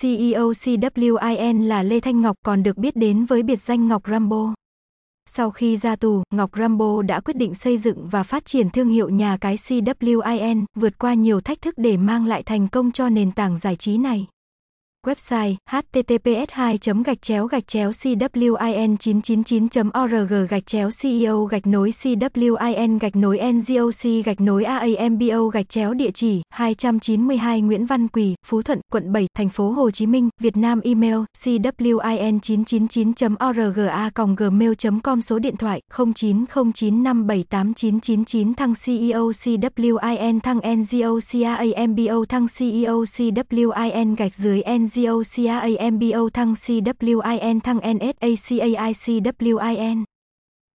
CEO CWIN là Lê Thanh Ngọc còn được biết đến với biệt danh Ngọc Rambo. Sau khi ra tù, Ngọc Rambo đã quyết định xây dựng và phát triển thương hiệu nhà cái CWIN, vượt qua nhiều thách thức để mang lại thành công cho nền tảng giải trí này. Website https 2 gạch chéo gạch chéo cwin 999 org gạch chéo ceo gạch nối cwin gạch nối ngoc gạch nối aambo gạch chéo địa chỉ 292 Nguyễn Văn Quỳ, Phú Thuận, quận 7, thành phố Hồ Chí Minh, Việt Nam email cwin 999 orga gmail.com số điện thoại 0909578999 thăng CEO CWIN thăng NGOCAAMBO thăng CEO CWIN gạch dưới ngo NGOCAAMBO thăng CWIN thăng NSACAICWIN